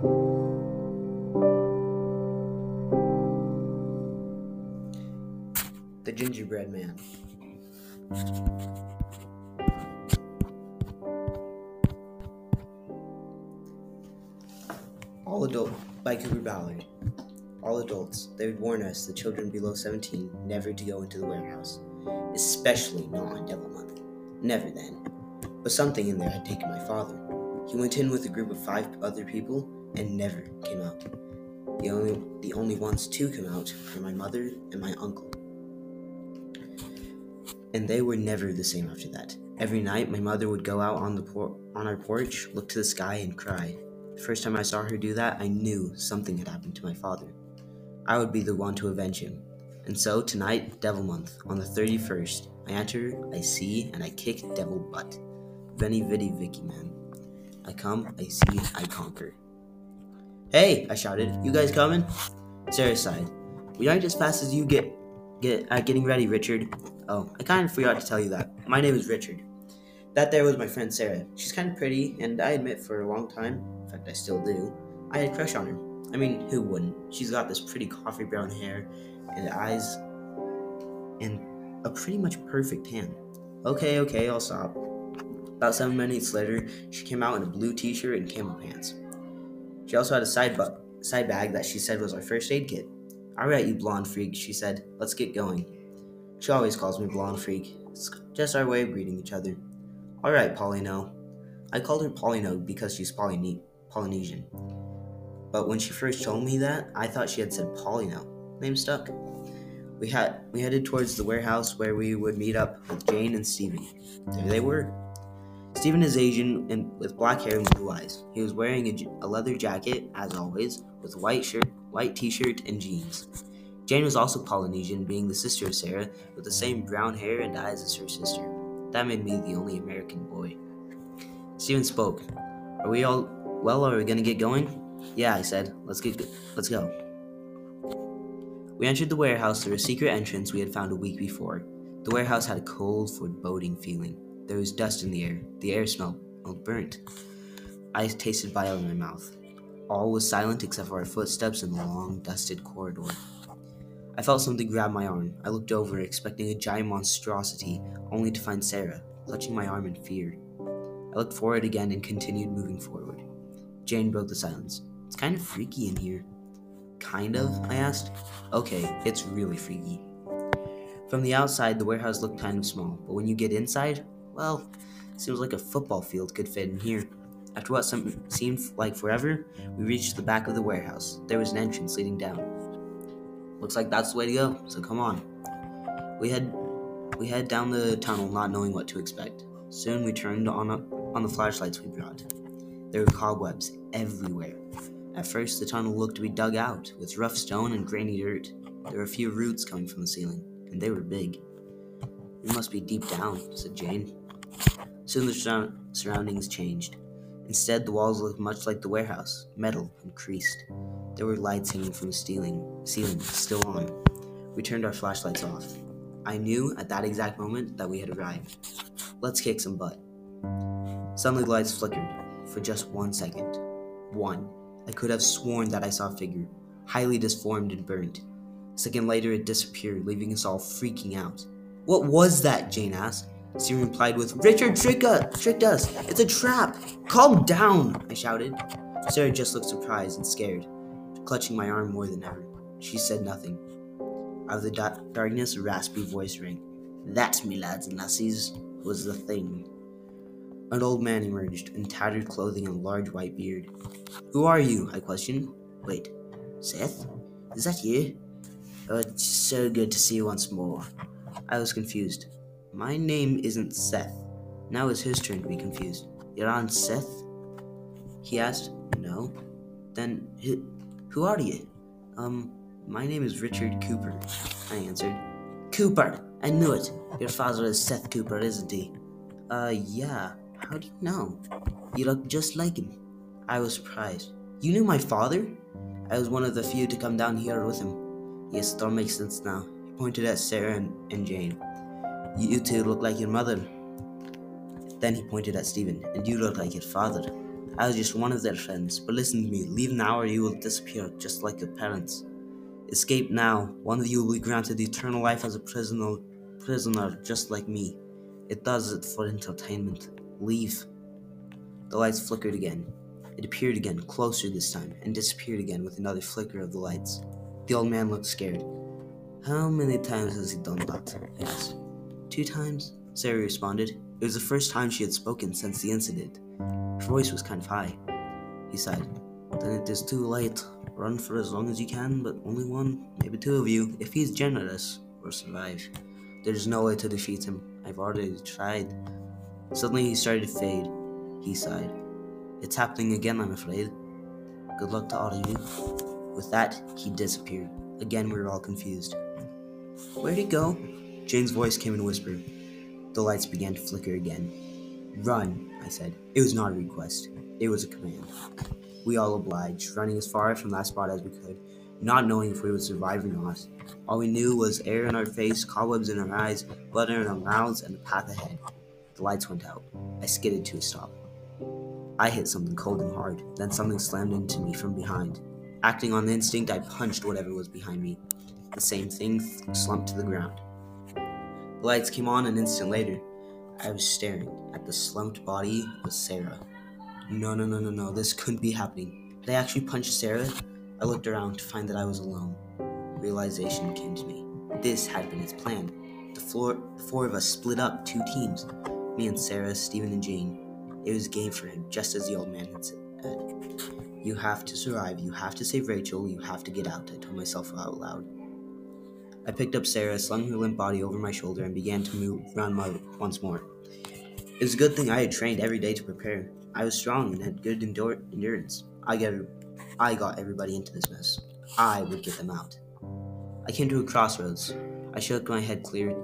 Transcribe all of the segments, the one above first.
The Gingerbread Man. All adult by Cooper Ballard. All adults, they would warn us, the children below 17, never to go into the warehouse, especially not on Devil Month. Never then. But something in there had taken my father. He went in with a group of five other people and never came out. The only the only ones to come out were my mother and my uncle. And they were never the same after that. Every night, my mother would go out on the por- on our porch, look to the sky, and cry. The first time I saw her do that, I knew something had happened to my father. I would be the one to avenge him. And so tonight, Devil Month, on the 31st, I enter, I see, and I kick devil butt. Veni Vidi Vici man. I come, I see, I conquer. Hey, I shouted, you guys coming? Sarah sighed. We aren't as fast as you get get at getting ready, Richard. Oh, I kind of forgot to tell you that. My name is Richard. That there was my friend Sarah. She's kind of pretty, and I admit for a long time, in fact I still do, I had a crush on her. I mean, who wouldn't? She's got this pretty coffee brown hair and eyes and a pretty much perfect tan. Okay, okay, I'll stop. About seven minutes later, she came out in a blue t-shirt and camo pants. She also had a side, bu- side bag that she said was our first aid kit. Alright, you blonde freak, she said. Let's get going. She always calls me blonde freak. It's just our way of greeting each other. Alright, Polyno. I called her Polyno because she's Polyne- Polynesian. But when she first told me that, I thought she had said Polyno. Name stuck. We had we headed towards the warehouse where we would meet up with Jane and Stevie. There they were. Stephen is Asian and with black hair and blue eyes. He was wearing a leather jacket, as always, with a white shirt, white t-shirt, and jeans. Jane was also Polynesian, being the sister of Sarah, with the same brown hair and eyes as her sister. That made me the only American boy. Stephen spoke. Are we all well? Are we gonna get going? Yeah, I said. Let's get let's go. We entered the warehouse through a secret entrance we had found a week before. The warehouse had a cold, foreboding feeling. There was dust in the air. The air smelled, burnt. I tasted bile in my mouth. All was silent except for our footsteps in the long, dusted corridor. I felt something grab my arm. I looked over, expecting a giant monstrosity, only to find Sarah, clutching my arm in fear. I looked forward again and continued moving forward. Jane broke the silence. It's kind of freaky in here. Kind of? I asked. Okay, it's really freaky. From the outside, the warehouse looked kind of small, but when you get inside, well, seems like a football field could fit in here. After what some seemed like forever, we reached the back of the warehouse. There was an entrance leading down. Looks like that's the way to go, so come on. We head we head down the tunnel not knowing what to expect. Soon we turned on on the flashlights we brought. There were cobwebs everywhere. At first, the tunnel looked to be dug out with rough stone and grainy dirt. There were a few roots coming from the ceiling, and they were big. We must be deep down, said Jane. Soon the surround- surroundings changed. Instead, the walls looked much like the warehouse, metal and creased. There were lights hanging from the ceiling, ceiling still on. We turned our flashlights off. I knew at that exact moment that we had arrived. Let's kick some butt. Suddenly, the lights flickered for just one second. One. I could have sworn that I saw a figure, highly disformed and burnt. A second later, it disappeared, leaving us all freaking out. What was that? Jane asked. Stephen replied with, Richard tricked us! Tricked us! It's a trap! Calm down! I shouted. Sarah just looked surprised and scared, clutching my arm more than ever. She said nothing. Out of the da- darkness, a raspy voice rang. That's me, lads and lassies, was the thing. An old man emerged in tattered clothing and large white beard. Who are you? I questioned. Wait, Seth? Is that you? Oh, it's so good to see you once more. I was confused. My name isn't Seth. Now it's his turn to be confused. On Seth? He asked. No. Then, who are you? Um, my name is Richard Cooper, I answered. Cooper! I knew it. Your father is Seth Cooper, isn't he? Uh, yeah. How do you know? You look just like him. I was surprised. You knew my father? I was one of the few to come down here with him. Yes, it all makes sense now. He pointed at Sarah and, and Jane. You two look like your mother. Then he pointed at Stephen, and you look like your father. I was just one of their friends, but listen to me. Leave now or you will disappear, just like your parents. Escape now. One of you will be granted eternal life as a prisoner, prisoner just like me. It does it for entertainment. Leave. The lights flickered again. It appeared again, closer this time, and disappeared again with another flicker of the lights. The old man looked scared. How many times has he done that? I asked. Two times, Sarah responded. It was the first time she had spoken since the incident. Her voice was kind of high. He sighed. Then it is too late. Run for as long as you can, but only one, maybe two of you, if he's generous, will survive. There's no way to defeat him. I've already tried. Suddenly he started to fade. He sighed. It's happening again, I'm afraid. Good luck to all of you. With that, he disappeared. Again, we were all confused. Where'd he go? Jane's voice came in a whisper. The lights began to flicker again. Run, I said. It was not a request, it was a command. We all obliged, running as far from that spot as we could, not knowing if we would survive or not. All we knew was air in our face, cobwebs in our eyes, blood in our mouths, and the path ahead. The lights went out. I skidded to a stop. I hit something cold and hard, then something slammed into me from behind. Acting on the instinct, I punched whatever was behind me. The same thing slumped to the ground. The lights came on an instant later. I was staring at the slumped body of Sarah. No, no, no, no, no, this couldn't be happening. Had I actually punched Sarah? I looked around to find that I was alone. Realization came to me. This had been his plan. The, floor, four of us split up two teams me and Sarah, Stephen, and Jane. It was game for him, just as the old man had said. You have to survive, you have to save Rachel, you have to get out, I told myself out loud. I picked up Sarah, slung her limp body over my shoulder, and began to move around my once more. It was a good thing I had trained every day to prepare. I was strong and had good endure- endurance. I, get, er, I got everybody into this mess. I would get them out. I came to a crossroads. I shook my head clear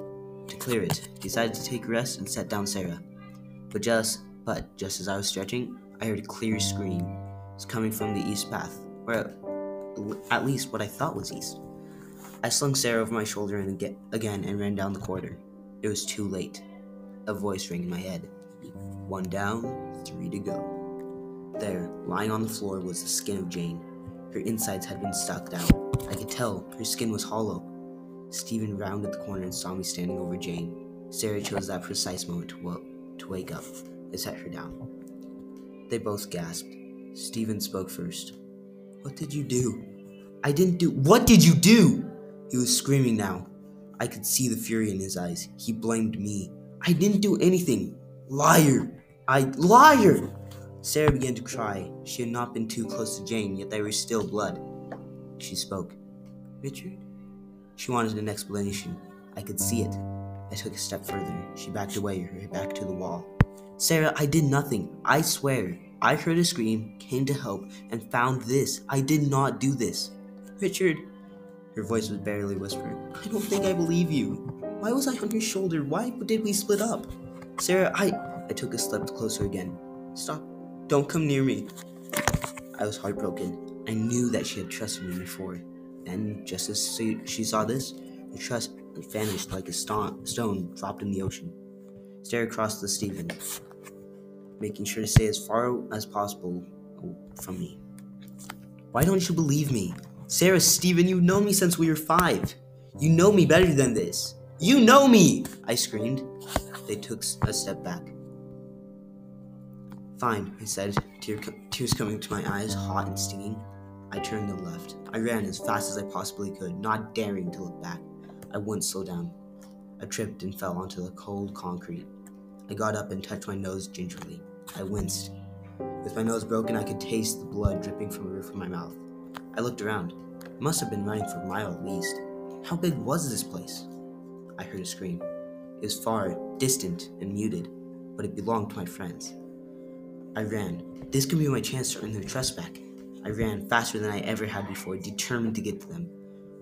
to clear it, decided to take a rest, and set down Sarah. But just but just as I was stretching, I heard a clear scream. It was coming from the east path, or at least what I thought was east. I slung Sarah over my shoulder and again and ran down the corridor. It was too late. A voice rang in my head. One down, three to go. There, lying on the floor, was the skin of Jane. Her insides had been sucked out. I could tell her skin was hollow. Stephen rounded the corner and saw me standing over Jane. Sarah chose that precise moment to, to wake up. I set her down. They both gasped. Stephen spoke first. What did you do? I didn't do. What did you do? He was screaming now. I could see the fury in his eyes. He blamed me. I didn't do anything. Liar! I. Liar! Sarah began to cry. She had not been too close to Jane, yet there was still blood. She spoke. Richard? She wanted an explanation. I could see it. I took a step further. She backed away, her back to the wall. Sarah, I did nothing. I swear. I heard a scream, came to help, and found this. I did not do this. Richard. Her voice was barely whispering. I don't think I believe you. Why was I on your shoulder? Why did we split up? Sarah, I. I took a step closer again. Stop. Don't come near me. I was heartbroken. I knew that she had trusted me before. Then, just as she saw this, her trust vanished like a stone dropped in the ocean. Stare across the Stephen, making sure to stay as far as possible from me. Why don't you believe me? Sarah, Stephen, you've known me since we were five. You know me better than this. You know me! I screamed. They took a step back. Fine, I said, tears coming to my eyes, hot and stinging. I turned and left. I ran as fast as I possibly could, not daring to look back. I wouldn't slow down. I tripped and fell onto the cold concrete. I got up and touched my nose gingerly. I winced. With my nose broken, I could taste the blood dripping from the roof of my mouth. I looked around. Must have been running for a mile at least. How big was this place? I heard a scream. It was far, distant, and muted, but it belonged to my friends. I ran. This could be my chance to earn their trust back. I ran faster than I ever had before, determined to get to them.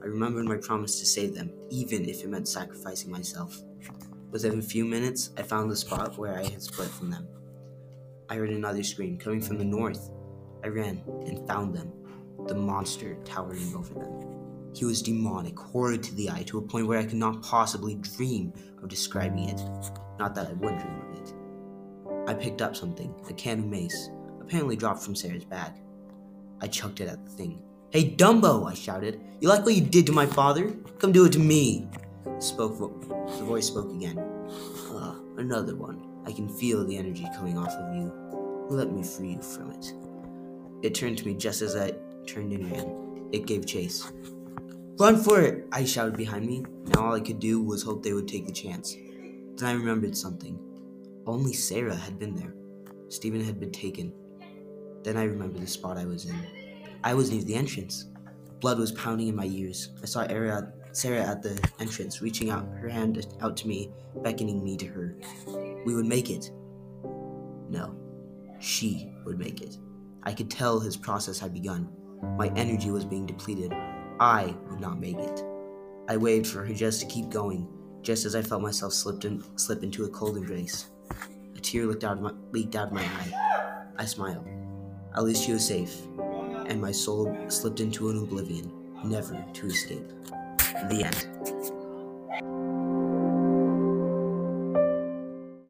I remembered my promise to save them, even if it meant sacrificing myself. Within a few minutes, I found the spot where I had split from them. I heard another scream coming from the north. I ran and found them, the monster towering over them. He was demonic, horrid to the eye, to a point where I could not possibly dream of describing it. Not that I would dream of it. I picked up something a can of mace, apparently dropped from Sarah's bag. I chucked it at the thing. Hey, Dumbo! I shouted. You like what you did to my father? Come do it to me! Spoke vo- the voice spoke again. Uh, another one. I can feel the energy coming off of you. Let me free you from it. It turned to me just as I turned and ran. It gave chase. Run for it! I shouted behind me. Now all I could do was hope they would take the chance. Then I remembered something. Only Sarah had been there. Stephen had been taken. Then I remembered the spot I was in. I was near the entrance. Blood was pounding in my ears. I saw Sarah, Sarah at the entrance, reaching out her hand out to me, beckoning me to her. We would make it. No, she would make it. I could tell his process had begun. My energy was being depleted. I would not make it. I waved for her just to keep going, just as I felt myself slip, in, slip into a cold embrace. A tear out, of my, leaked out of my eye. I smiled. At least she was safe, and my soul slipped into an oblivion, never to escape. The end.